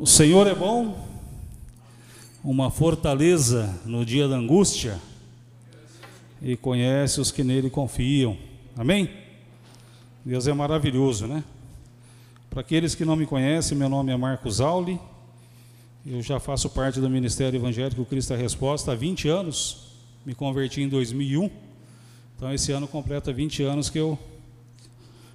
O Senhor é bom, uma fortaleza no dia da angústia, e conhece os que nele confiam. Amém? Deus é maravilhoso, né? Para aqueles que não me conhecem, meu nome é Marcos Auli. Eu já faço parte do Ministério Evangélico Cristo a Resposta há 20 anos. Me converti em 2001. Então esse ano completa 20 anos que eu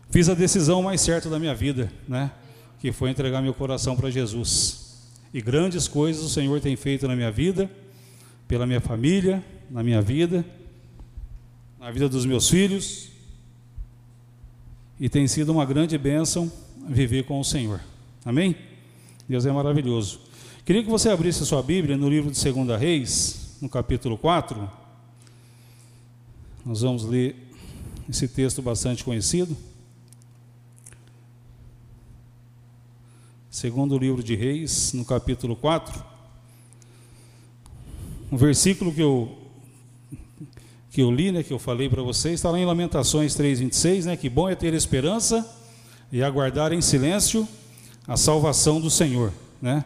fiz a decisão mais certa da minha vida, né? Que foi entregar meu coração para Jesus. E grandes coisas o Senhor tem feito na minha vida, pela minha família, na minha vida, na vida dos meus filhos. E tem sido uma grande bênção viver com o Senhor. Amém? Deus é maravilhoso. Queria que você abrisse a sua Bíblia no livro de 2 Reis, no capítulo 4. Nós vamos ler esse texto bastante conhecido. Segundo o livro de Reis, no capítulo 4. Um versículo que eu que eu li, né, que eu falei para vocês, está lá em Lamentações 3:26, né, que bom é ter esperança e aguardar em silêncio a salvação do Senhor, né?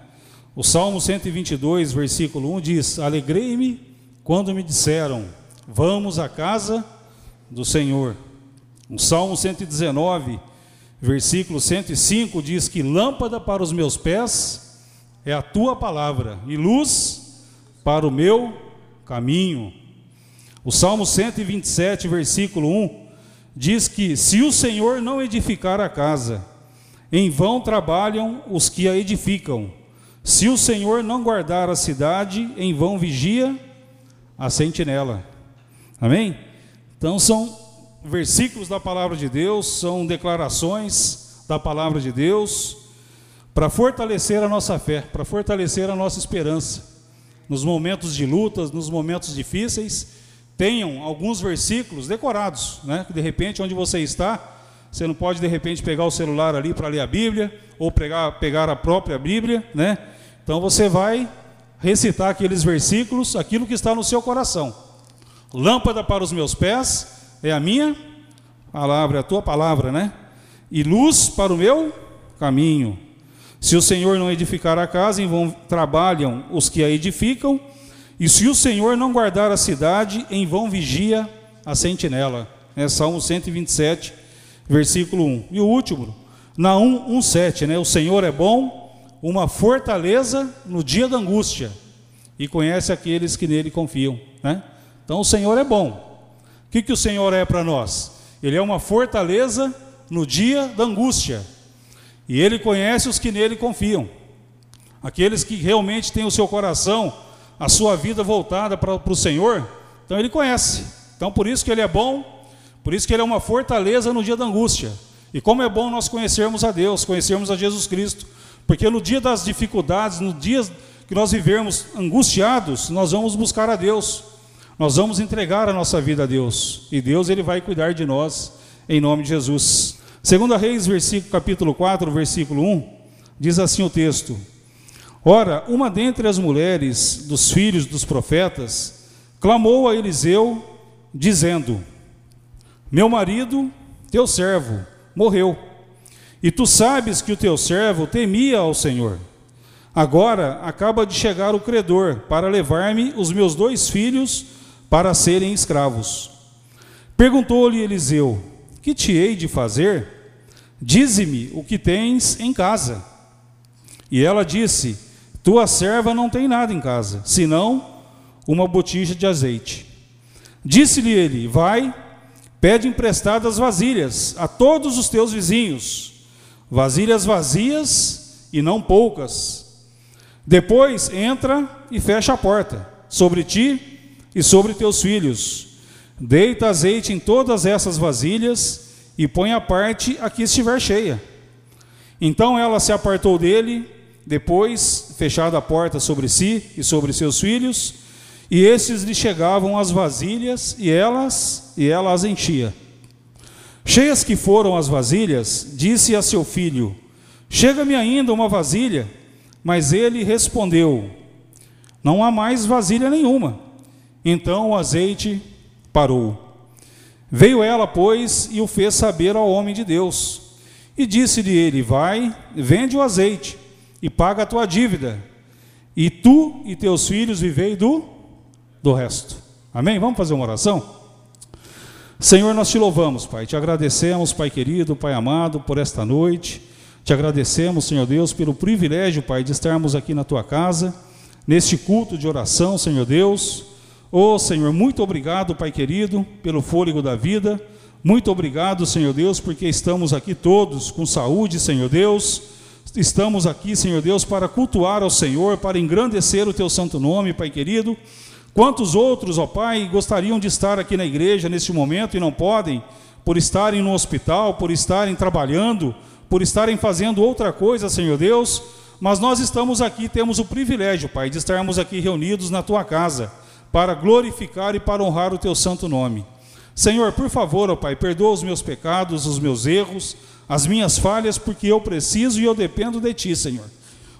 O Salmo 122, versículo 1 diz: Alegrei-me quando me disseram: Vamos à casa do Senhor. O Salmo 119, versículo 105 diz que lâmpada para os meus pés é a tua palavra e luz para o meu caminho. O Salmo 127, versículo 1 diz que se o Senhor não edificar a casa, em vão trabalham os que a edificam. Se o Senhor não guardar a cidade, em vão vigia a sentinela. Amém? Então são versículos da palavra de Deus, são declarações da palavra de Deus para fortalecer a nossa fé, para fortalecer a nossa esperança. Nos momentos de lutas, nos momentos difíceis, tenham alguns versículos decorados, né? De repente onde você está, você não pode de repente pegar o celular ali para ler a Bíblia ou pegar, pegar a própria Bíblia, né? Então você vai recitar aqueles versículos, aquilo que está no seu coração. Lâmpada para os meus pés é a minha palavra, é a tua palavra, né? E luz para o meu caminho. Se o Senhor não edificar a casa, em vão trabalham os que a edificam. E se o Senhor não guardar a cidade, em vão vigia a sentinela. É Salmo 127, versículo 1. E o último, Naum 1,7, né? O Senhor é bom uma fortaleza no dia da angústia e conhece aqueles que nele confiam. Né? Então o Senhor é bom. O que, que o Senhor é para nós? Ele é uma fortaleza no dia da angústia e ele conhece os que nele confiam. Aqueles que realmente têm o seu coração, a sua vida voltada para, para o Senhor, então ele conhece. Então por isso que ele é bom, por isso que ele é uma fortaleza no dia da angústia. E como é bom nós conhecermos a Deus, conhecermos a Jesus Cristo, porque no dia das dificuldades, no dia que nós vivermos angustiados, nós vamos buscar a Deus. Nós vamos entregar a nossa vida a Deus. E Deus ele vai cuidar de nós em nome de Jesus. Segunda Reis, versículo capítulo 4, versículo 1, diz assim o texto: Ora, uma dentre as mulheres dos filhos dos profetas clamou a Eliseu, dizendo: Meu marido, teu servo, morreu e tu sabes que o teu servo temia ao Senhor. Agora acaba de chegar o credor para levar-me os meus dois filhos para serem escravos. Perguntou-lhe Eliseu: Que te hei de fazer? Dize-me o que tens em casa. E ela disse: Tua serva não tem nada em casa, senão uma botija de azeite. Disse-lhe ele: Vai, pede emprestadas vasilhas a todos os teus vizinhos vasilhas vazias e não poucas. Depois entra e fecha a porta sobre ti e sobre teus filhos. Deita azeite em todas essas vasilhas e põe a parte a que estiver cheia. Então ela se apartou dele, depois, fechada a porta sobre si e sobre seus filhos, e estes lhe chegavam as vasilhas e elas e ela as enchia. Cheias que foram as vasilhas, disse a seu filho: Chega-me ainda uma vasilha. Mas ele respondeu: Não há mais vasilha nenhuma. Então o azeite parou. Veio ela, pois, e o fez saber ao homem de Deus. E disse-lhe ele: Vai, vende o azeite, e paga a tua dívida. E tu e teus filhos vivei do, do resto. Amém? Vamos fazer uma oração? Senhor, nós te louvamos, Pai. Te agradecemos, Pai querido, Pai amado, por esta noite. Te agradecemos, Senhor Deus, pelo privilégio, Pai, de estarmos aqui na tua casa, neste culto de oração, Senhor Deus. Oh, Senhor, muito obrigado, Pai querido, pelo fôlego da vida. Muito obrigado, Senhor Deus, porque estamos aqui todos com saúde, Senhor Deus. Estamos aqui, Senhor Deus, para cultuar ao Senhor, para engrandecer o teu santo nome, Pai querido. Quantos outros, ó Pai, gostariam de estar aqui na igreja neste momento e não podem, por estarem no hospital, por estarem trabalhando, por estarem fazendo outra coisa, Senhor Deus, mas nós estamos aqui, temos o privilégio, Pai, de estarmos aqui reunidos na tua casa, para glorificar e para honrar o teu santo nome. Senhor, por favor, ó Pai, perdoa os meus pecados, os meus erros, as minhas falhas, porque eu preciso e eu dependo de Ti, Senhor.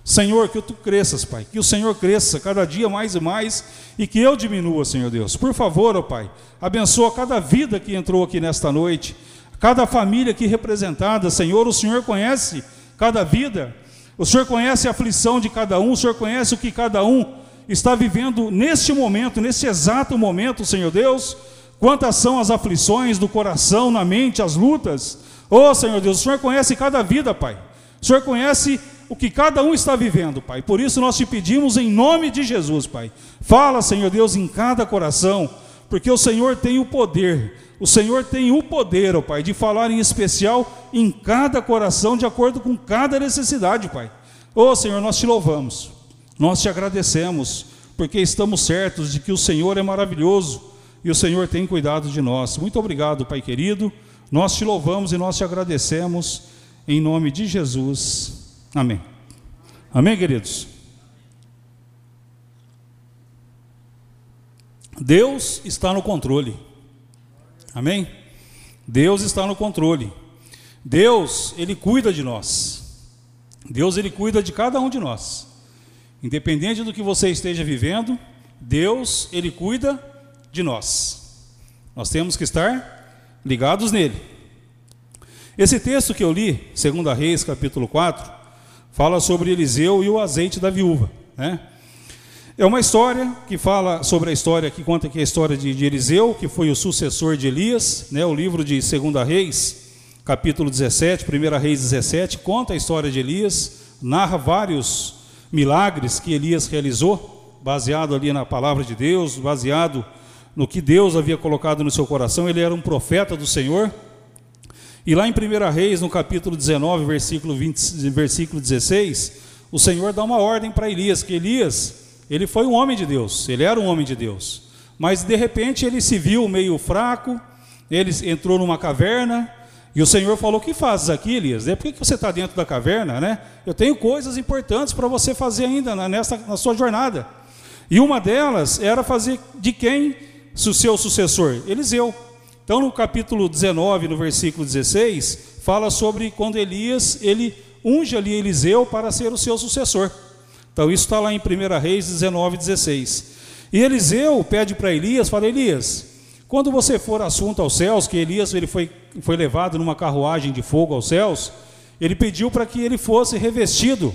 Senhor, que tu cresças, Pai, que o Senhor cresça cada dia mais e mais e que eu diminua, Senhor Deus. Por favor, ó Pai, abençoa cada vida que entrou aqui nesta noite, cada família aqui representada, Senhor. O Senhor conhece cada vida, o Senhor conhece a aflição de cada um, o Senhor conhece o que cada um está vivendo neste momento, nesse exato momento, Senhor Deus. Quantas são as aflições do coração, na mente, as lutas? Oh, Senhor Deus, o Senhor conhece cada vida, Pai. O Senhor conhece o que cada um está vivendo, Pai. Por isso nós te pedimos em nome de Jesus, Pai. Fala, Senhor Deus, em cada coração, porque o Senhor tem o poder. O Senhor tem o poder, ó oh, Pai, de falar em especial em cada coração, de acordo com cada necessidade, Pai. Ô oh, Senhor, nós te louvamos, nós te agradecemos, porque estamos certos de que o Senhor é maravilhoso e o Senhor tem cuidado de nós. Muito obrigado, Pai querido. Nós te louvamos e nós te agradecemos em nome de Jesus. Amém. Amém, queridos? Deus está no controle. Amém? Deus está no controle. Deus, ele cuida de nós. Deus, ele cuida de cada um de nós. Independente do que você esteja vivendo, Deus, ele cuida de nós. Nós temos que estar ligados nele. Esse texto que eu li, 2 Reis, capítulo 4, fala sobre Eliseu e o azeite da viúva. Né? É uma história que fala sobre a história, que conta aqui a história de, de Eliseu, que foi o sucessor de Elias. Né? O livro de 2 Reis, capítulo 17, 1 Reis 17, conta a história de Elias, narra vários milagres que Elias realizou, baseado ali na palavra de Deus, baseado no que Deus havia colocado no seu coração, ele era um profeta do Senhor. E lá em 1 Reis, no capítulo 19, versículo, 20, versículo 16, o Senhor dá uma ordem para Elias, que Elias, ele foi um homem de Deus, ele era um homem de Deus. Mas de repente ele se viu meio fraco, ele entrou numa caverna, e o Senhor falou: O que fazes aqui, Elias? É, por que você está dentro da caverna? Né? Eu tenho coisas importantes para você fazer ainda nessa, na sua jornada. E uma delas era fazer de quem o seu sucessor? Eliseu. Então, no capítulo 19, no versículo 16, fala sobre quando Elias, ele unge ali Eliseu para ser o seu sucessor. Então, isso está lá em 1 Reis 19, 16. E Eliseu pede para Elias, fala, Elias, quando você for assunto aos céus, que Elias ele foi, foi levado numa carruagem de fogo aos céus, ele pediu para que ele fosse revestido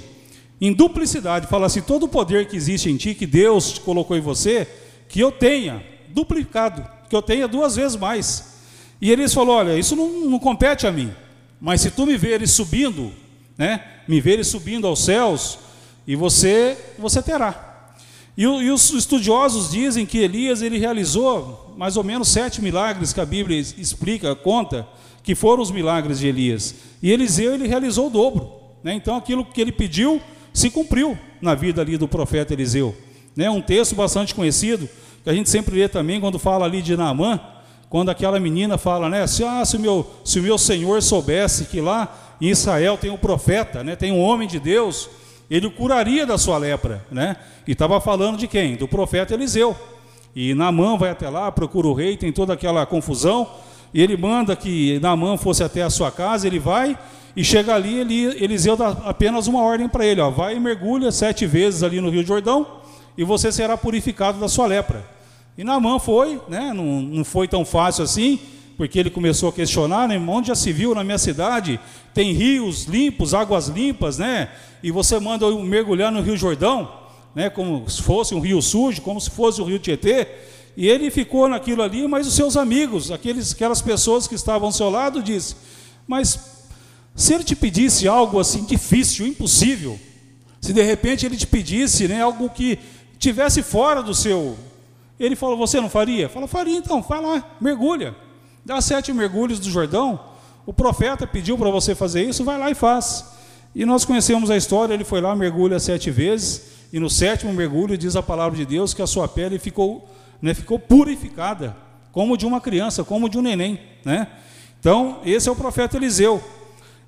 em duplicidade, fala assim, todo o poder que existe em ti, que Deus colocou em você, que eu tenha, duplicado, que eu tenha duas vezes mais. E eles falou: Olha, isso não, não compete a mim, mas se tu me veres subindo, né, me veres subindo aos céus, e você, você terá. E, e, os estudiosos dizem que Elias ele realizou mais ou menos sete milagres que a Bíblia explica, conta, que foram os milagres de Elias. E Eliseu ele realizou o dobro. Né? Então aquilo que ele pediu se cumpriu na vida ali do profeta Eliseu. Né? Um texto bastante conhecido que a gente sempre lê também quando fala ali de Naamã, quando aquela menina fala, né, se, ah, se, o meu, se o meu Senhor soubesse que lá em Israel tem um profeta, né, tem um homem de Deus, ele o curaria da sua lepra, né? E estava falando de quem? Do profeta Eliseu. E Naamã vai até lá, procura o rei, tem toda aquela confusão, e ele manda que Naamã fosse até a sua casa, ele vai, e chega ali, ele, Eliseu dá apenas uma ordem para ele, ó, vai e mergulha sete vezes ali no Rio Jordão, e você será purificado da sua lepra. E Naamã foi, né? não, não foi tão fácil assim, porque ele começou a questionar, né? onde já se viu na minha cidade, tem rios limpos, águas limpas, né? E você manda eu mergulhar no Rio Jordão, né? Como se fosse um rio sujo, como se fosse o Rio Tietê. E ele ficou naquilo ali, mas os seus amigos, aqueles, aquelas pessoas que estavam ao seu lado, disse: Mas se ele te pedisse algo assim difícil, impossível, se de repente ele te pedisse né, algo que tivesse fora do seu. Ele falou: Você não faria? Fala, faria então, vai lá, mergulha. Dá sete mergulhos do Jordão. O profeta pediu para você fazer isso, vai lá e faz. E nós conhecemos a história: ele foi lá, mergulha sete vezes, e no sétimo mergulho diz a palavra de Deus que a sua pele ficou, né, ficou purificada, como de uma criança, como de um neném. Né? Então, esse é o profeta Eliseu.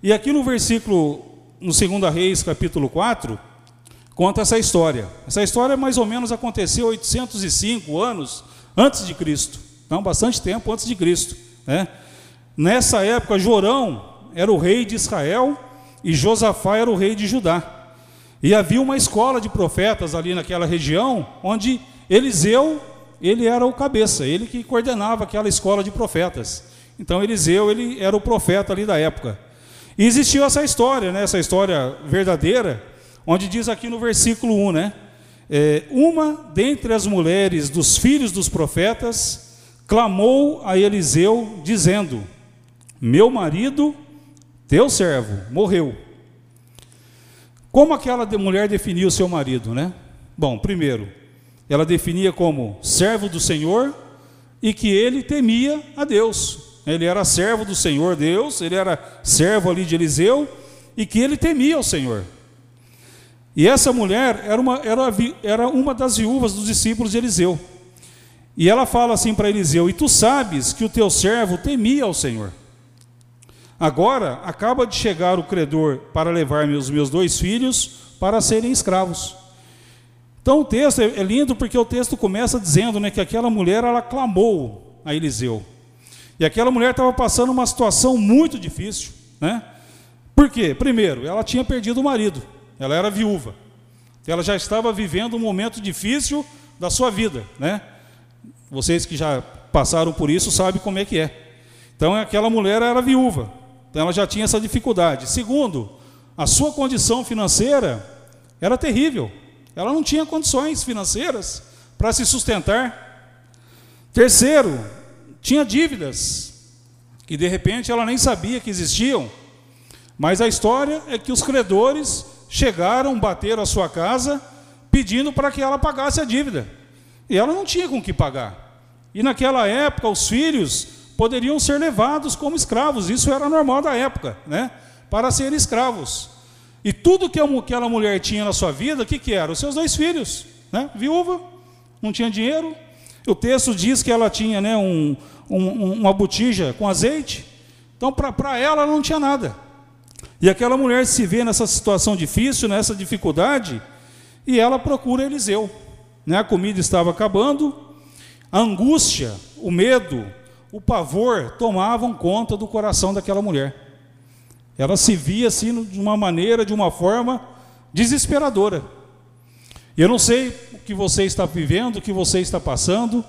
E aqui no versículo, no 2 Reis, capítulo 4, conta essa história. Essa história mais ou menos aconteceu 805 anos antes de Cristo. Então, bastante tempo antes de Cristo. Né? Nessa época, Jorão era o rei de Israel e Josafá era o rei de Judá. E havia uma escola de profetas ali naquela região, onde Eliseu, ele era o cabeça, ele que coordenava aquela escola de profetas. Então Eliseu, ele era o profeta ali da época. E existiu essa história, né, essa história verdadeira, onde diz aqui no versículo 1, né? É, uma dentre as mulheres dos filhos dos profetas clamou a Eliseu, dizendo: Meu marido, teu servo, morreu. Como aquela mulher definiu o seu marido, né? Bom, primeiro, ela definia como servo do Senhor e que ele temia a Deus. Ele era servo do Senhor Deus, ele era servo ali de Eliseu e que ele temia o Senhor. E essa mulher era uma, era, era uma das viúvas dos discípulos de Eliseu. E ela fala assim para Eliseu: E tu sabes que o teu servo temia ao Senhor. Agora acaba de chegar o credor para levar os meus dois filhos para serem escravos. Então o texto é, é lindo porque o texto começa dizendo né, que aquela mulher ela clamou a Eliseu. E aquela mulher estava passando uma situação muito difícil, né? Por quê? Primeiro, ela tinha perdido o marido, ela era viúva. Ela já estava vivendo um momento difícil da sua vida, né? Vocês que já passaram por isso sabem como é que é. Então, aquela mulher era viúva, então ela já tinha essa dificuldade. Segundo, a sua condição financeira era terrível. Ela não tinha condições financeiras para se sustentar. Terceiro, tinha dívidas que de repente ela nem sabia que existiam. Mas a história é que os credores chegaram, bateram a sua casa, pedindo para que ela pagasse a dívida. E ela não tinha com que pagar. E naquela época, os filhos poderiam ser levados como escravos, isso era normal da época, né? Para ser escravos. E tudo que aquela mulher tinha na sua vida, o que, que era? Os seus dois filhos, né? Viúva, não tinha dinheiro. O texto diz que ela tinha né, um, um, uma botija com azeite. Então, para ela não tinha nada. E aquela mulher se vê nessa situação difícil, nessa dificuldade, e ela procura Eliseu. Né? A comida estava acabando, a angústia, o medo, o pavor tomavam conta do coração daquela mulher. Ela se via assim de uma maneira, de uma forma desesperadora. Eu não sei o que você está vivendo, o que você está passando,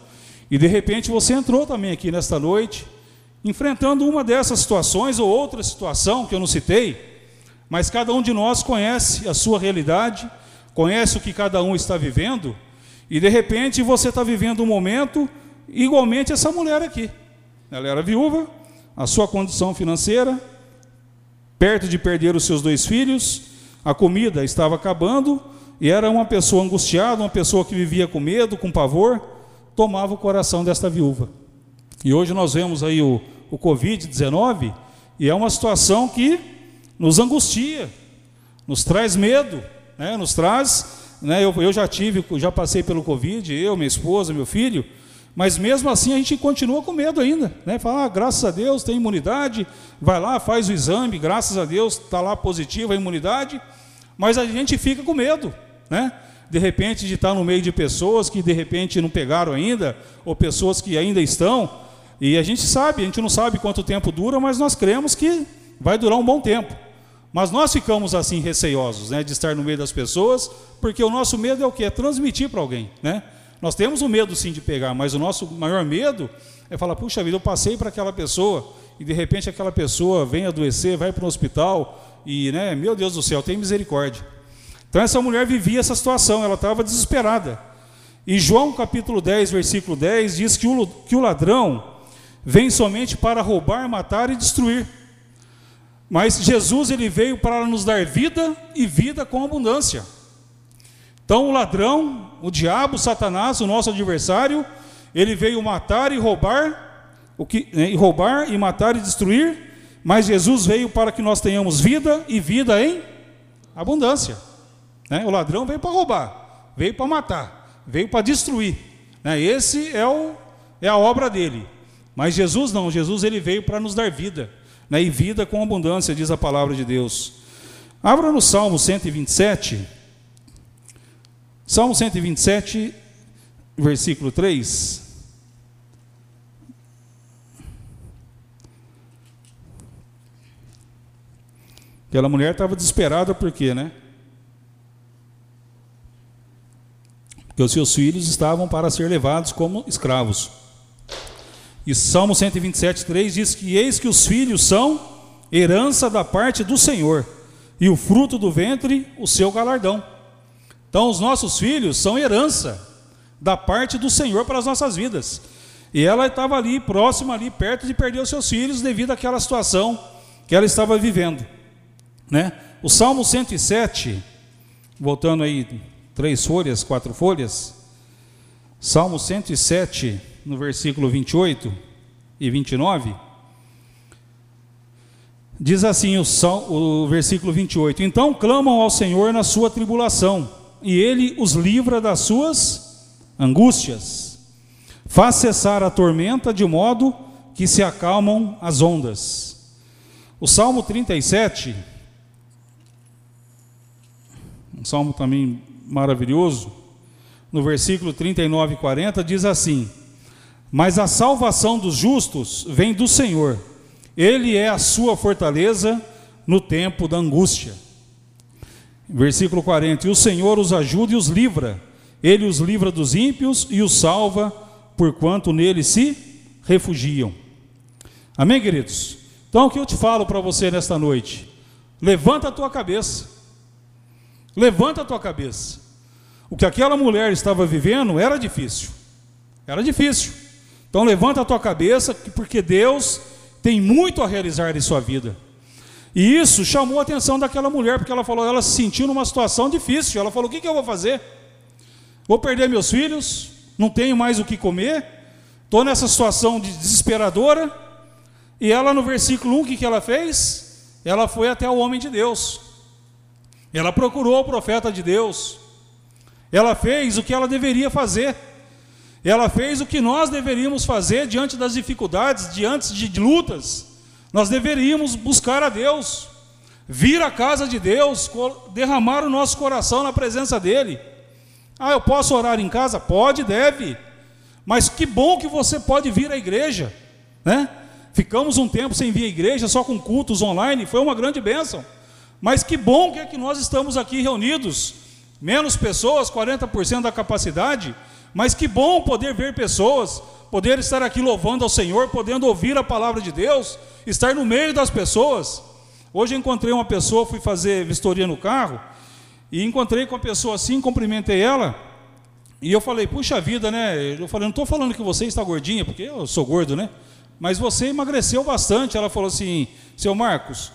e de repente você entrou também aqui nesta noite, enfrentando uma dessas situações ou outra situação que eu não citei, mas cada um de nós conhece a sua realidade, conhece o que cada um está vivendo, e de repente você está vivendo um momento igualmente essa mulher aqui. Ela era viúva, a sua condição financeira, perto de perder os seus dois filhos, a comida estava acabando, e era uma pessoa angustiada, uma pessoa que vivia com medo, com pavor, tomava o coração desta viúva. E hoje nós vemos aí o, o Covid-19 e é uma situação que nos angustia, nos traz medo, né? nos traz. Né? Eu, eu já tive, já passei pelo Covid, eu, minha esposa, meu filho, mas mesmo assim a gente continua com medo ainda. Né? Fala, ah, graças a Deus tem imunidade, vai lá, faz o exame, graças a Deus está lá positiva a imunidade, mas a gente fica com medo. Né? de repente de estar no meio de pessoas que de repente não pegaram ainda, ou pessoas que ainda estão, e a gente sabe, a gente não sabe quanto tempo dura, mas nós cremos que vai durar um bom tempo. Mas nós ficamos assim receiosos, né, de estar no meio das pessoas, porque o nosso medo é o que? É transmitir para alguém, né? Nós temos o medo sim de pegar, mas o nosso maior medo é falar: puxa vida, eu passei para aquela pessoa e de repente aquela pessoa vem adoecer, vai para o hospital e, né, meu Deus do céu, tem misericórdia. Então essa mulher vivia essa situação, ela estava desesperada. E João capítulo 10, versículo 10 diz que o, que o ladrão vem somente para roubar, matar e destruir. Mas Jesus ele veio para nos dar vida e vida com abundância. Então o ladrão, o diabo, Satanás, o nosso adversário, ele veio matar e roubar, o que, né, e roubar e matar e destruir, mas Jesus veio para que nós tenhamos vida e vida em abundância. Né? O ladrão veio para roubar, veio para matar veio para destruir. Né? Esse é, o, é a obra dele. Mas Jesus não, Jesus ele veio para nos dar vida, né? e vida com abundância, diz a palavra de Deus. Abra no Salmo 127, Salmo 127, versículo 3. Aquela mulher estava desesperada porque, né? que os seus filhos estavam para ser levados como escravos. E Salmo 127, 3 diz que eis que os filhos são herança da parte do Senhor, e o fruto do ventre, o seu galardão. Então, os nossos filhos são herança da parte do Senhor para as nossas vidas. E ela estava ali, próxima ali, perto de perder os seus filhos devido àquela situação que ela estava vivendo. Né? O Salmo 107, voltando aí três folhas, quatro folhas. Salmo 107, no versículo 28 e 29. Diz assim o, sal, o versículo 28: Então clamam ao Senhor na sua tribulação, e ele os livra das suas angústias. Faz cessar a tormenta de modo que se acalmam as ondas. O Salmo 37, um salmo também maravilhoso, no versículo 39 e 40, diz assim: Mas a salvação dos justos vem do Senhor, Ele é a sua fortaleza no tempo da angústia. Versículo 40: E o Senhor os ajuda e os livra, Ele os livra dos ímpios e os salva, porquanto nele se refugiam. Amém, queridos? Então, o que eu te falo para você nesta noite? Levanta a tua cabeça. Levanta a tua cabeça. O que aquela mulher estava vivendo era difícil. Era difícil. Então levanta a tua cabeça, porque Deus tem muito a realizar em sua vida. E isso chamou a atenção daquela mulher, porque ela falou, ela se sentiu numa situação difícil. Ela falou: "O que, que eu vou fazer? Vou perder meus filhos? Não tenho mais o que comer? Estou nessa situação de desesperadora." E ela no versículo 1, o que, que ela fez? Ela foi até o homem de Deus. Ela procurou o profeta de Deus. Ela fez o que ela deveria fazer. Ela fez o que nós deveríamos fazer diante das dificuldades, diante de lutas. Nós deveríamos buscar a Deus, vir à casa de Deus, derramar o nosso coração na presença dEle. Ah, eu posso orar em casa? Pode, deve. Mas que bom que você pode vir à igreja, né? Ficamos um tempo sem vir à igreja, só com cultos online, foi uma grande bênção. Mas que bom que é que nós estamos aqui reunidos, menos pessoas, 40% da capacidade, mas que bom poder ver pessoas, poder estar aqui louvando ao Senhor, podendo ouvir a palavra de Deus, estar no meio das pessoas. Hoje encontrei uma pessoa, fui fazer vistoria no carro, e encontrei com a pessoa assim, cumprimentei ela, e eu falei, puxa vida, né? Eu falei, não estou falando que você está gordinha, porque eu sou gordo, né? Mas você emagreceu bastante. Ela falou assim, seu Marcos,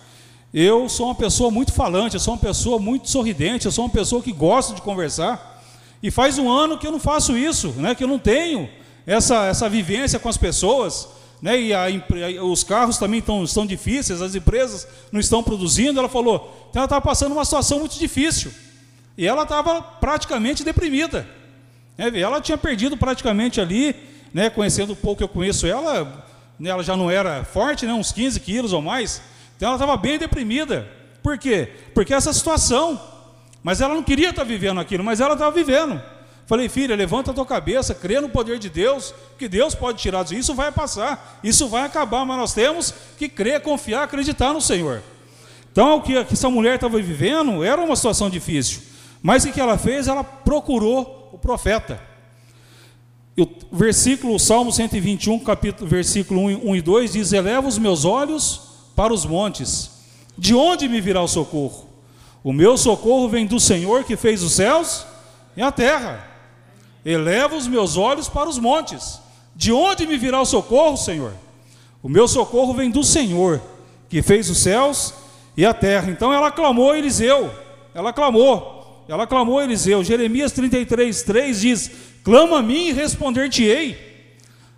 eu sou uma pessoa muito falante, eu sou uma pessoa muito sorridente, eu sou uma pessoa que gosta de conversar. E faz um ano que eu não faço isso, né? que eu não tenho essa, essa vivência com as pessoas. Né? E a, os carros também estão, estão difíceis, as empresas não estão produzindo. Ela falou, então ela estava passando uma situação muito difícil. E ela estava praticamente deprimida. Né? Ela tinha perdido praticamente ali, né? conhecendo o pouco que eu conheço ela, né? ela já não era forte, né? uns 15 quilos ou mais. Então ela estava bem deprimida. Por quê? Porque essa situação. Mas ela não queria estar vivendo aquilo, mas ela estava vivendo. Falei, filha, levanta a tua cabeça, crê no poder de Deus, que Deus pode tirar disso. Isso vai passar, isso vai acabar, mas nós temos que crer, confiar, acreditar no Senhor. Então, o que essa mulher estava vivendo era uma situação difícil. Mas o que ela fez? Ela procurou o profeta. o versículo, Salmo 121, capítulo, versículo 1, 1 e 2 diz: Eleva os meus olhos para os montes, de onde me virá o socorro? O meu socorro vem do Senhor que fez os céus e a terra. Eleva os meus olhos para os montes, de onde me virá o socorro, Senhor? O meu socorro vem do Senhor que fez os céus e a terra. Então ela clamou Eliseu, ela clamou, ela clamou Eliseu. Jeremias 33, 3 diz: Clama a mim e responder-te-ei.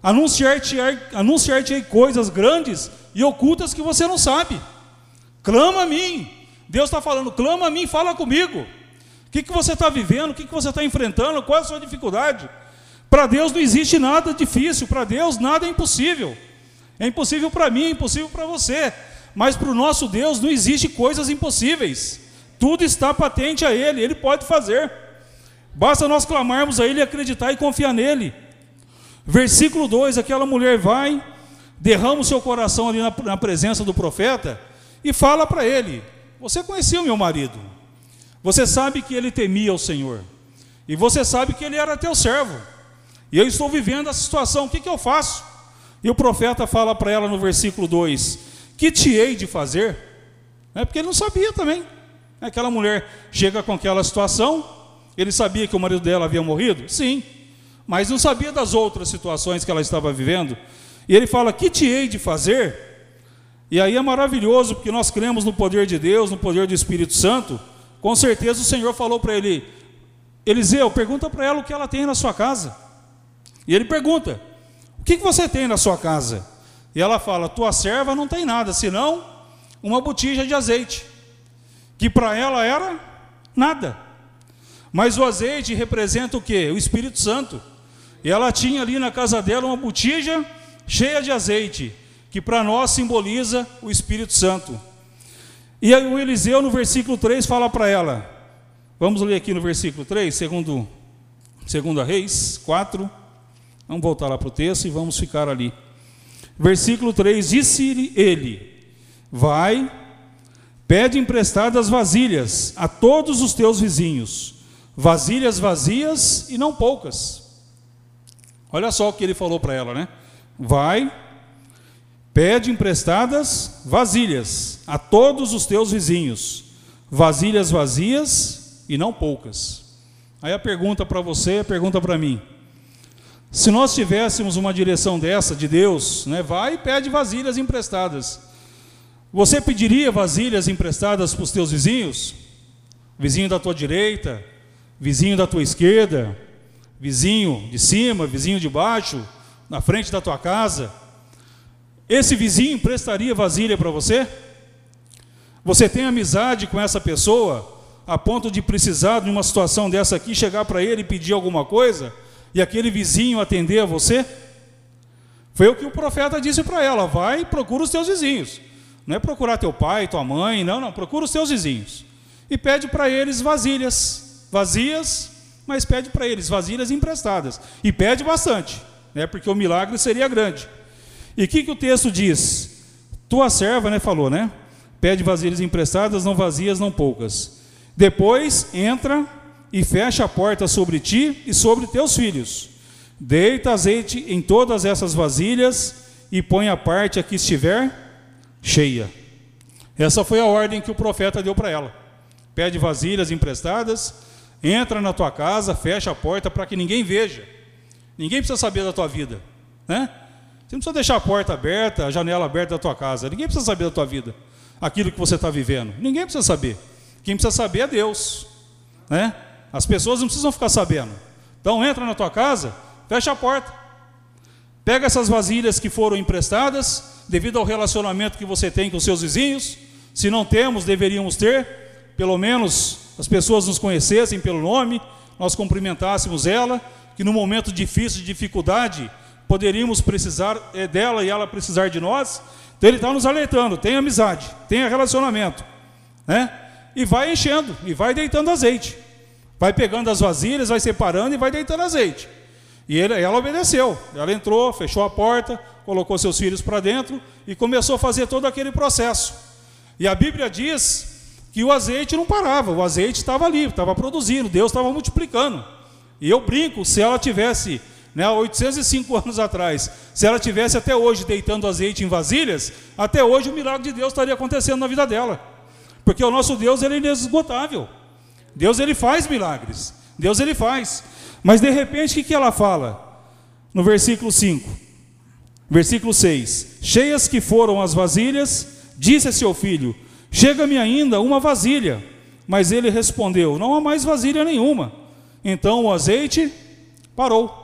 Anunciar-te-ei anunciar coisas grandes e ocultas que você não sabe. Clama a mim. Deus está falando, clama a mim, fala comigo. O que, que você está vivendo? O que, que você está enfrentando? Qual é a sua dificuldade? Para Deus não existe nada difícil, para Deus nada é impossível. É impossível para mim, é impossível para você. Mas para o nosso Deus não existe coisas impossíveis. Tudo está patente a Ele, Ele pode fazer. Basta nós clamarmos a Ele, acreditar e confiar nele. Versículo 2: aquela mulher vai, derrama o seu coração ali na, na presença do profeta e fala para ele: Você conhecia o meu marido, você sabe que ele temia o Senhor, e você sabe que ele era teu servo, e eu estou vivendo essa situação, o que, que eu faço? E o profeta fala para ela no versículo 2: Que te hei de fazer? É porque ele não sabia também. Aquela mulher chega com aquela situação, ele sabia que o marido dela havia morrido? Sim, mas não sabia das outras situações que ela estava vivendo. E ele fala: Que te hei de fazer? E aí é maravilhoso, porque nós cremos no poder de Deus, no poder do Espírito Santo. Com certeza o Senhor falou para ele: Eliseu, pergunta para ela o que ela tem na sua casa. E ele pergunta: O que você tem na sua casa? E ela fala: Tua serva não tem nada, senão uma botija de azeite, que para ela era nada. Mas o azeite representa o que? O Espírito Santo. E ela tinha ali na casa dela uma botija cheia de azeite, que para nós simboliza o Espírito Santo. E aí o Eliseu no versículo 3 fala para ela, vamos ler aqui no versículo 3, segundo, segundo a Reis 4, vamos voltar lá para o texto e vamos ficar ali. Versículo 3, disse ele, vai, pede emprestadas vasilhas a todos os teus vizinhos, vasilhas vazias e não poucas. Olha só o que ele falou para ela, né? Vai, pede emprestadas vasilhas a todos os teus vizinhos, vasilhas vazias e não poucas. Aí a pergunta para você, a pergunta para mim. Se nós tivéssemos uma direção dessa de Deus, né, vai e pede vasilhas emprestadas. Você pediria vasilhas emprestadas para os teus vizinhos? Vizinho da tua direita, vizinho da tua esquerda, vizinho de cima, vizinho de baixo, na frente da tua casa, esse vizinho emprestaria vasilha para você? Você tem amizade com essa pessoa a ponto de precisar de uma situação dessa aqui, chegar para ele e pedir alguma coisa e aquele vizinho atender a você? Foi o que o profeta disse para ela: vai e procura os teus vizinhos. Não é procurar teu pai, tua mãe, não, não, procura os teus vizinhos. E pede para eles vasilhas vazias, mas pede para eles vasilhas emprestadas. E pede bastante, né, porque o milagre seria grande. E o que, que o texto diz? Tua serva, né, falou, né? Pede vasilhas emprestadas, não vazias, não poucas. Depois entra e fecha a porta sobre ti e sobre teus filhos. Deita azeite em todas essas vasilhas e põe a parte a que estiver cheia. Essa foi a ordem que o profeta deu para ela. Pede vasilhas emprestadas entra na tua casa, fecha a porta para que ninguém veja. Ninguém precisa saber da tua vida, né? Você não precisa deixar a porta aberta, a janela aberta da tua casa. Ninguém precisa saber da tua vida, aquilo que você está vivendo. Ninguém precisa saber. Quem precisa saber é Deus, né? As pessoas não precisam ficar sabendo. Então entra na tua casa, fecha a porta. Pega essas vasilhas que foram emprestadas, devido ao relacionamento que você tem com seus vizinhos. Se não temos, deveríamos ter, pelo menos as pessoas nos conhecessem pelo nome, nós cumprimentássemos ela, que no momento difícil, de dificuldade, poderíamos precisar é, dela e ela precisar de nós. Então ele está nos alertando: tenha amizade, tenha relacionamento, né? E vai enchendo, e vai deitando azeite. Vai pegando as vasilhas, vai separando e vai deitando azeite. E ele, ela obedeceu. Ela entrou, fechou a porta, colocou seus filhos para dentro e começou a fazer todo aquele processo. E a Bíblia diz que o azeite não parava, o azeite estava ali, estava produzindo, Deus estava multiplicando. E eu brinco, se ela tivesse né, 805 anos atrás, se ela tivesse até hoje deitando azeite em vasilhas, até hoje o milagre de Deus estaria acontecendo na vida dela. Porque o nosso Deus ele é inesgotável. Deus ele faz milagres. Deus ele faz. Mas de repente o que, que ela fala? No versículo 5. Versículo 6. Cheias que foram as vasilhas, disse a seu filho: Chega-me ainda uma vasilha. Mas ele respondeu: Não há mais vasilha nenhuma. Então o azeite parou.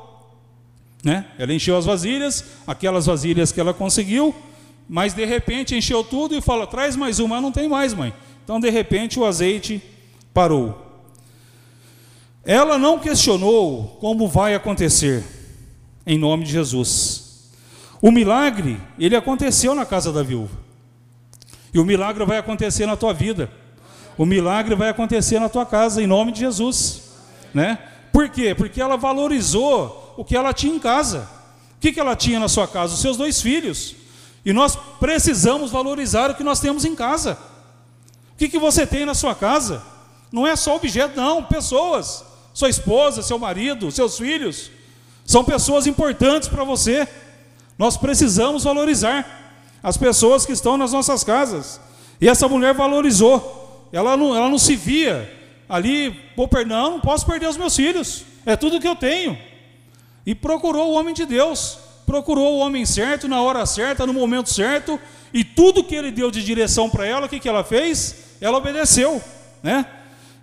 Né? Ela encheu as vasilhas, aquelas vasilhas que ela conseguiu, mas de repente encheu tudo e fala: traz mais uma, não tem mais, mãe. Então de repente o azeite parou. Ela não questionou como vai acontecer, em nome de Jesus. O milagre, ele aconteceu na casa da viúva. E o milagre vai acontecer na tua vida. O milagre vai acontecer na tua casa, em nome de Jesus. Né? Por quê? Porque ela valorizou o que ela tinha em casa. O que, ela tinha na sua casa? Os seus dois filhos. E nós precisamos valorizar o que nós temos em casa. O que, que você tem na sua casa? Não é só objeto, não, pessoas. Sua esposa, seu marido, seus filhos. São pessoas importantes para você. Nós precisamos valorizar as pessoas que estão nas nossas casas. E essa mulher valorizou. Ela não, ela não se via ali, não, não posso perder os meus filhos. É tudo que eu tenho. E procurou o homem de Deus, procurou o homem certo, na hora certa, no momento certo, e tudo que ele deu de direção para ela, o que, que ela fez? Ela obedeceu, né?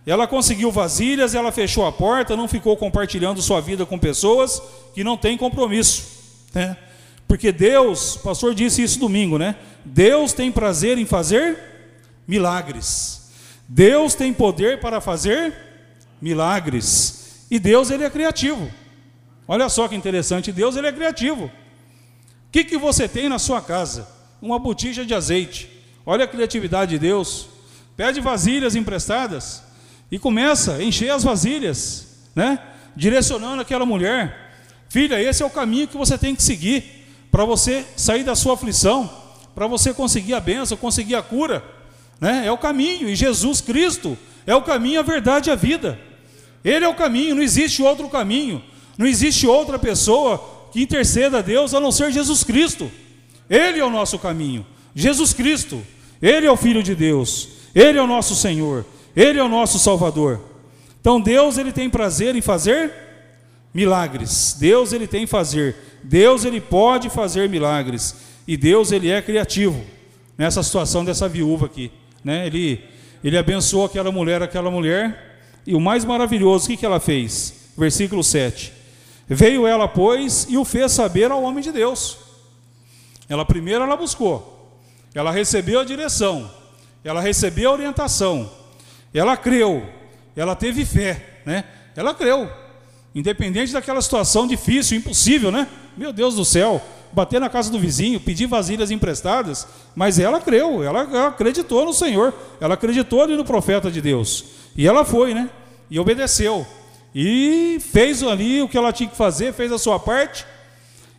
Ela conseguiu vasilhas, ela fechou a porta, não ficou compartilhando sua vida com pessoas que não têm compromisso, né? Porque Deus, o pastor disse isso domingo, né? Deus tem prazer em fazer milagres. Deus tem poder para fazer milagres. E Deus ele é criativo. Olha só que interessante, Deus ele é criativo. O que, que você tem na sua casa? Uma botija de azeite. Olha a criatividade de Deus. Pede vasilhas emprestadas e começa a encher as vasilhas, né? Direcionando aquela mulher. Filha, esse é o caminho que você tem que seguir para você sair da sua aflição, para você conseguir a bênção, conseguir a cura, né? É o caminho, e Jesus Cristo é o caminho, a verdade e a vida. Ele é o caminho, não existe outro caminho. Não existe outra pessoa que interceda a Deus a não ser Jesus Cristo. Ele é o nosso caminho. Jesus Cristo. Ele é o Filho de Deus. Ele é o nosso Senhor. Ele é o nosso Salvador. Então Deus ele tem prazer em fazer milagres. Deus ele tem fazer. Deus ele pode fazer milagres. E Deus ele é criativo. Nessa situação dessa viúva aqui, né? Ele ele abençoou aquela mulher, aquela mulher, e o mais maravilhoso, o que, que ela fez? Versículo 7. Veio ela, pois, e o fez saber ao homem de Deus. Ela primeiro ela buscou, ela recebeu a direção, ela recebeu a orientação, ela creu, ela teve fé, né? Ela creu, independente daquela situação difícil, impossível, né? Meu Deus do céu, bater na casa do vizinho, pedir vasilhas emprestadas, mas ela creu, ela, acreditou no Senhor, ela acreditou ali no profeta de Deus, e ela foi, né? E obedeceu. E fez ali o que ela tinha que fazer, fez a sua parte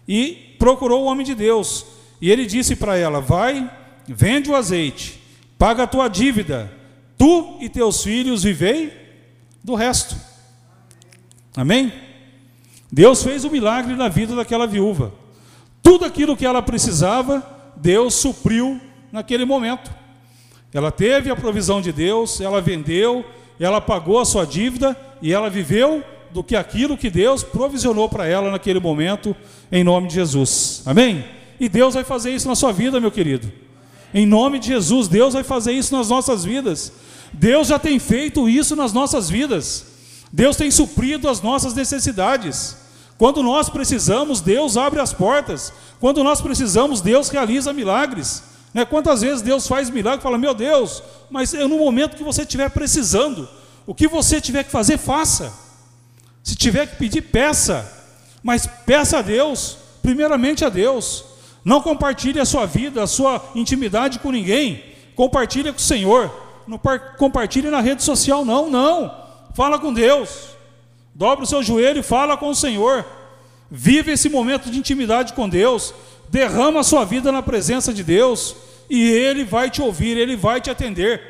e procurou o homem de Deus. E ele disse para ela: Vai, vende o azeite, paga a tua dívida, tu e teus filhos vivei do resto. Amém? Deus fez o um milagre na vida daquela viúva. Tudo aquilo que ela precisava, Deus supriu naquele momento. Ela teve a provisão de Deus, ela vendeu, ela pagou a sua dívida e ela viveu do que aquilo que Deus provisionou para ela naquele momento, em nome de Jesus. Amém? E Deus vai fazer isso na sua vida, meu querido. Em nome de Jesus, Deus vai fazer isso nas nossas vidas. Deus já tem feito isso nas nossas vidas. Deus tem suprido as nossas necessidades. Quando nós precisamos, Deus abre as portas. Quando nós precisamos, Deus realiza milagres. Né? Quantas vezes Deus faz milagre e fala: Meu Deus, mas é no momento que você estiver precisando, o que você tiver que fazer, faça. Se tiver que pedir, peça. Mas peça a Deus, primeiramente a Deus. Não compartilhe a sua vida, a sua intimidade com ninguém. Compartilhe com o Senhor. Não compartilhe na rede social, não, não. Fala com Deus. Dobra o seu joelho e fala com o Senhor. Vive esse momento de intimidade com Deus. Derrama a sua vida na presença de Deus. E Ele vai te ouvir, Ele vai te atender.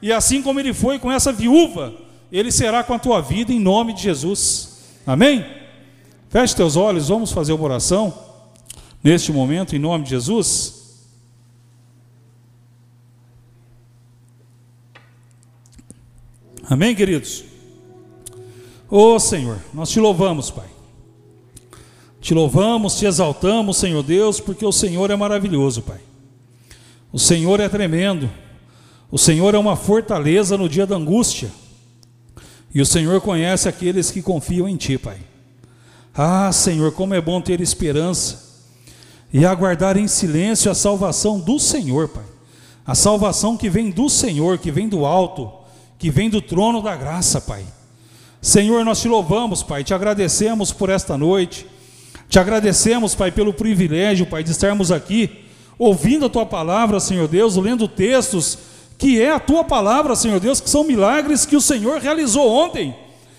E assim como Ele foi com essa viúva, ele será com a tua vida em nome de Jesus. Amém? Feche teus olhos, vamos fazer uma oração neste momento, em nome de Jesus. Amém, queridos? Ô oh, Senhor, nós te louvamos, Pai. Te louvamos, te exaltamos, Senhor Deus, porque o Senhor é maravilhoso, Pai. O Senhor é tremendo. O Senhor é uma fortaleza no dia da angústia. E o Senhor conhece aqueles que confiam em Ti, Pai. Ah, Senhor, como é bom ter esperança e aguardar em silêncio a salvação do Senhor, Pai. A salvação que vem do Senhor, que vem do alto, que vem do trono da graça, Pai. Senhor, nós te louvamos, Pai, te agradecemos por esta noite. Te agradecemos, Pai, pelo privilégio, Pai, de estarmos aqui ouvindo a tua palavra, Senhor Deus, lendo textos que é a tua palavra, Senhor Deus, que são milagres que o Senhor realizou ontem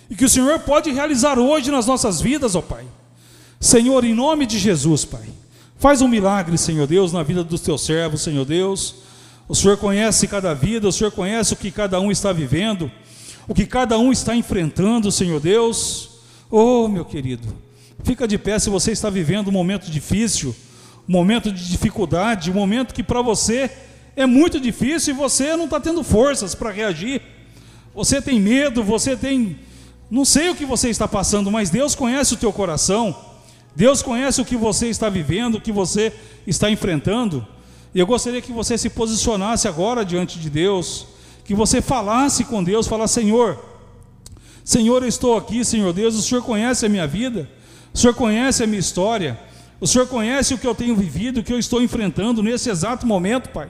e que o Senhor pode realizar hoje nas nossas vidas, ó Pai. Senhor, em nome de Jesus, Pai, faz um milagre, Senhor Deus, na vida dos teus servos, Senhor Deus. O Senhor conhece cada vida, o Senhor conhece o que cada um está vivendo, o que cada um está enfrentando, Senhor Deus. Oh, meu querido, fica de pé se você está vivendo um momento difícil, um momento de dificuldade, um momento que para você é muito difícil e você não está tendo forças para reagir. Você tem medo, você tem. Não sei o que você está passando, mas Deus conhece o teu coração. Deus conhece o que você está vivendo, o que você está enfrentando. E eu gostaria que você se posicionasse agora diante de Deus, que você falasse com Deus, falasse: Senhor, Senhor, eu estou aqui, Senhor Deus, o Senhor conhece a minha vida, o Senhor conhece a minha história, o Senhor conhece o que eu tenho vivido, o que eu estou enfrentando nesse exato momento, Pai.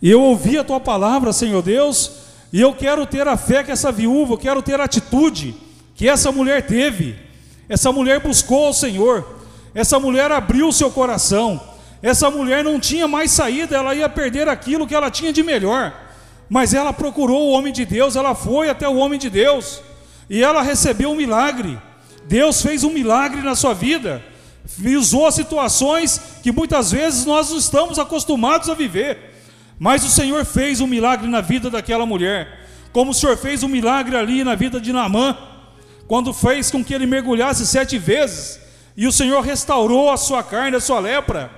E eu ouvi a tua palavra, Senhor Deus, e eu quero ter a fé que essa viúva, eu quero ter a atitude que essa mulher teve. Essa mulher buscou o Senhor, essa mulher abriu seu coração, essa mulher não tinha mais saída, ela ia perder aquilo que ela tinha de melhor, mas ela procurou o homem de Deus, ela foi até o homem de Deus, e ela recebeu um milagre. Deus fez um milagre na sua vida, e usou situações que muitas vezes nós não estamos acostumados a viver. Mas o Senhor fez um milagre na vida daquela mulher, como o Senhor fez um milagre ali na vida de Naamã, quando fez com que ele mergulhasse sete vezes, e o Senhor restaurou a sua carne, a sua lepra.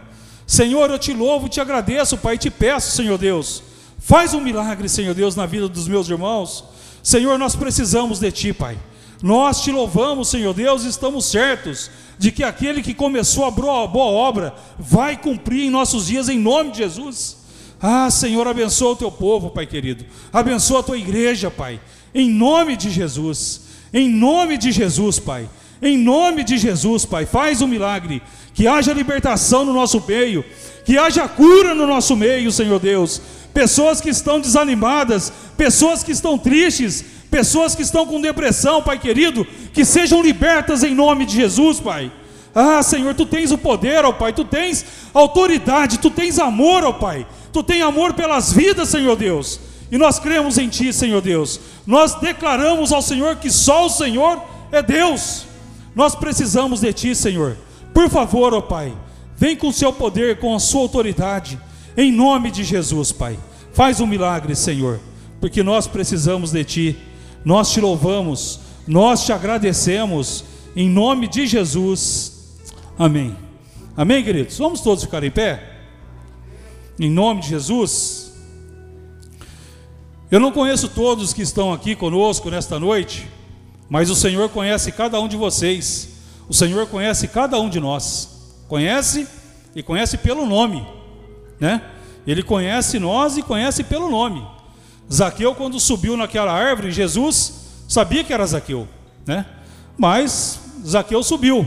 Senhor, eu te louvo, te agradeço, Pai, te peço, Senhor Deus, faz um milagre, Senhor Deus, na vida dos meus irmãos. Senhor, nós precisamos de Ti, Pai. Nós te louvamos, Senhor Deus, e estamos certos de que aquele que começou a boa obra vai cumprir em nossos dias, em nome de Jesus. Ah, Senhor, abençoa o teu povo, Pai querido. Abençoa a tua igreja, Pai. Em nome de Jesus. Em nome de Jesus, Pai. Em nome de Jesus, Pai. Faz um milagre. Que haja libertação no nosso meio. Que haja cura no nosso meio, Senhor Deus. Pessoas que estão desanimadas, pessoas que estão tristes, pessoas que estão com depressão, Pai querido, que sejam libertas em nome de Jesus, Pai. Ah, Senhor, tu tens o poder, ó Pai, tu tens autoridade, tu tens amor, ó Pai. Tu tens amor pelas vidas, Senhor Deus. E nós cremos em Ti, Senhor Deus. Nós declaramos ao Senhor que só o Senhor é Deus. Nós precisamos de Ti, Senhor. Por favor, ó Pai, vem com o Seu poder, com a Sua autoridade. Em nome de Jesus, Pai. Faz um milagre, Senhor. Porque nós precisamos de Ti. Nós te louvamos. Nós te agradecemos. Em nome de Jesus. Amém. Amém, queridos? Vamos todos ficar em pé? Em nome de Jesus. Eu não conheço todos que estão aqui conosco nesta noite, mas o Senhor conhece cada um de vocês. O Senhor conhece cada um de nós. Conhece e conhece pelo nome, né? Ele conhece nós e conhece pelo nome. Zaqueu quando subiu naquela árvore, Jesus sabia que era Zaqueu, né? Mas Zaqueu subiu.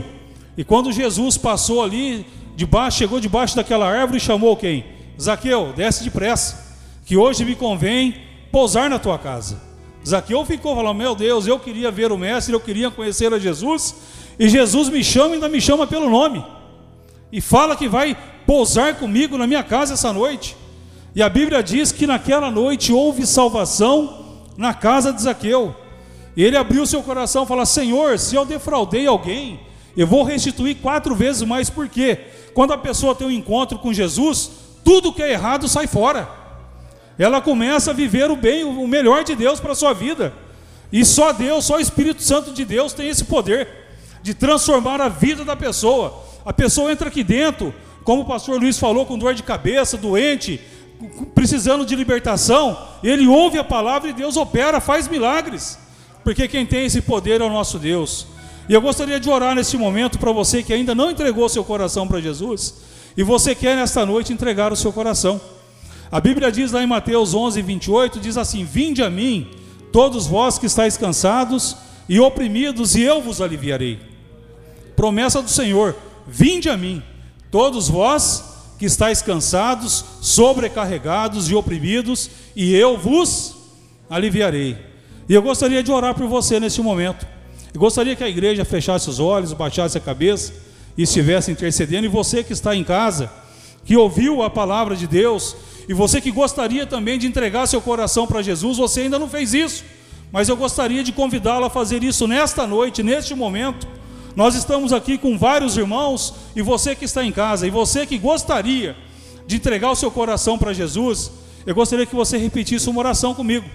E quando Jesus passou ali debaixo, chegou debaixo daquela árvore, chamou quem? Zaqueu, desce depressa, que hoje me convém pousar na tua casa. Zaqueu ficou falando: Meu Deus, eu queria ver o Mestre, eu queria conhecer a Jesus, e Jesus me chama e ainda me chama pelo nome, e fala que vai pousar comigo na minha casa essa noite. E a Bíblia diz que naquela noite houve salvação na casa de Zaqueu. E ele abriu seu coração e falou: Senhor, se eu defraudei alguém, eu vou restituir quatro vezes mais, porque quando a pessoa tem um encontro com Jesus, tudo que é errado sai fora. Ela começa a viver o bem, o melhor de Deus para a sua vida. E só Deus, só o Espírito Santo de Deus tem esse poder de transformar a vida da pessoa. A pessoa entra aqui dentro, como o pastor Luiz falou, com dor de cabeça, doente, precisando de libertação, ele ouve a palavra e Deus opera, faz milagres, porque quem tem esse poder é o nosso Deus. E eu gostaria de orar nesse momento para você que ainda não entregou seu coração para Jesus e você quer nesta noite entregar o seu coração. A Bíblia diz lá em Mateus 11, 28, diz assim: Vinde a mim, todos vós que estáis cansados e oprimidos, e eu vos aliviarei. Promessa do Senhor: Vinde a mim, todos vós que estáis cansados, sobrecarregados e oprimidos, e eu vos aliviarei. E eu gostaria de orar por você nesse momento. Eu gostaria que a igreja fechasse os olhos, baixasse a cabeça e estivesse intercedendo. E você que está em casa, que ouviu a palavra de Deus, e você que gostaria também de entregar seu coração para Jesus, você ainda não fez isso. Mas eu gostaria de convidá-lo a fazer isso nesta noite, neste momento. Nós estamos aqui com vários irmãos, e você que está em casa, e você que gostaria de entregar o seu coração para Jesus, eu gostaria que você repetisse uma oração comigo.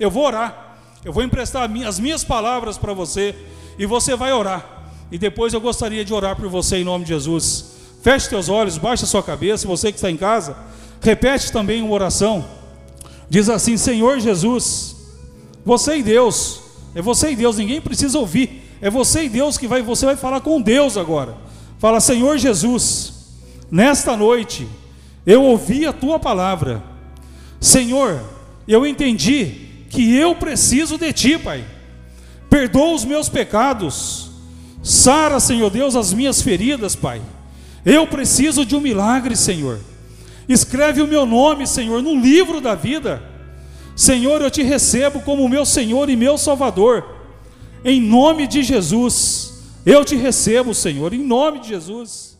Eu vou orar. Eu vou emprestar as minhas palavras para você e você vai orar. E depois eu gostaria de orar por você em nome de Jesus. Feche teus olhos, baixe a sua cabeça, você que está em casa, repete também uma oração. Diz assim: Senhor Jesus, você e Deus, é você e Deus, ninguém precisa ouvir. É você e Deus que vai, você vai falar com Deus agora. Fala, Senhor Jesus, nesta noite eu ouvi a tua palavra. Senhor, eu entendi que eu preciso de Ti, Pai. Perdoa os meus pecados. Sara, Senhor Deus, as minhas feridas, Pai. Eu preciso de um milagre, Senhor. Escreve o meu nome, Senhor, no livro da vida. Senhor, eu te recebo como meu Senhor e meu Salvador. Em nome de Jesus, eu te recebo, Senhor, em nome de Jesus.